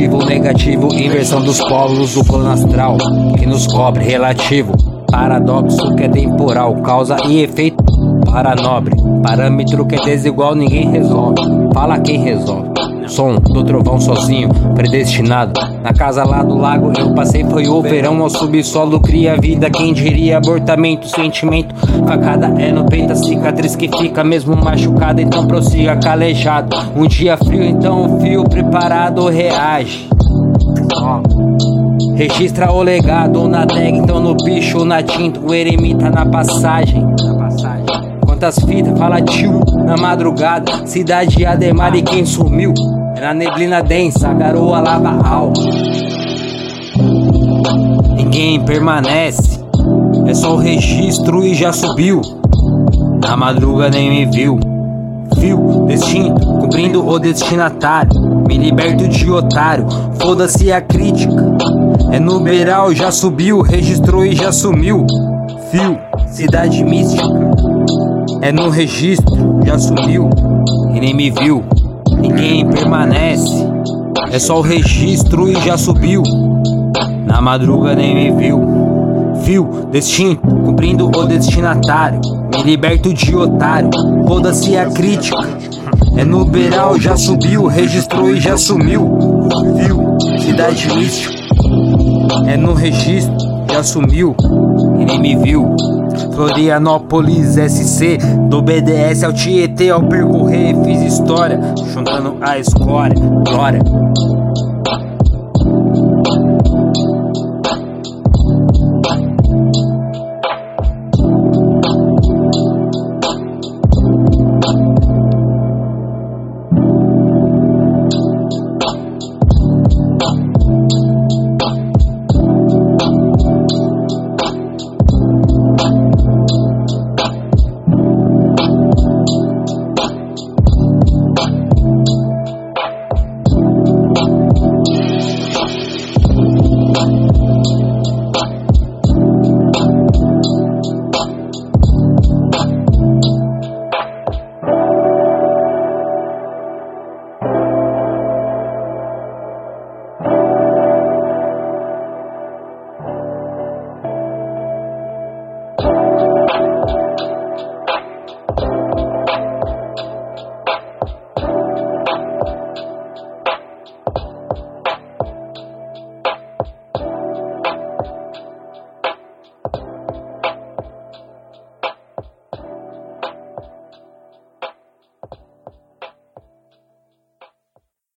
negativo, inversão dos polos do plano astral, que nos cobre relativo. Paradoxo que é temporal, causa e efeito para nobre. Parâmetro que é desigual, ninguém resolve. Fala quem resolve. Som do trovão sozinho, predestinado. Na casa lá do lago eu passei, foi o verão ao subsolo. Cria vida, quem diria abortamento, sentimento. Facada é no peito, a cicatriz que fica mesmo machucada. Então prossiga calejado. Um dia frio, então o fio preparado reage. Registra o legado na tag, então no bicho, na tinta, o eremita na passagem. Quantas fitas, fala tio, na madrugada, cidade Ademar e quem sumiu? Era neblina densa, a garoa lava a alma. Ninguém permanece, é só o registro e já subiu. Na madruga nem me viu. Fio, destino, cumprindo o destinatário. Me liberto de otário, foda-se a crítica. É numeral, já subiu, registrou e já sumiu. Fio, cidade mística. É no registro, já sumiu e nem me viu. Ninguém permanece, é só o registro e já subiu. Na madruga nem me viu. Fio, destino, cumprindo o destinatário. Me liberto de otário, foda-se a crítica. É numeral, já subiu, registrou e já sumiu. Fio, cidade mística. É no registro, já sumiu e nem me viu. Florianópolis SC, do BDS ao Tietê ao percorrer, fiz história, juntando a escória, glória.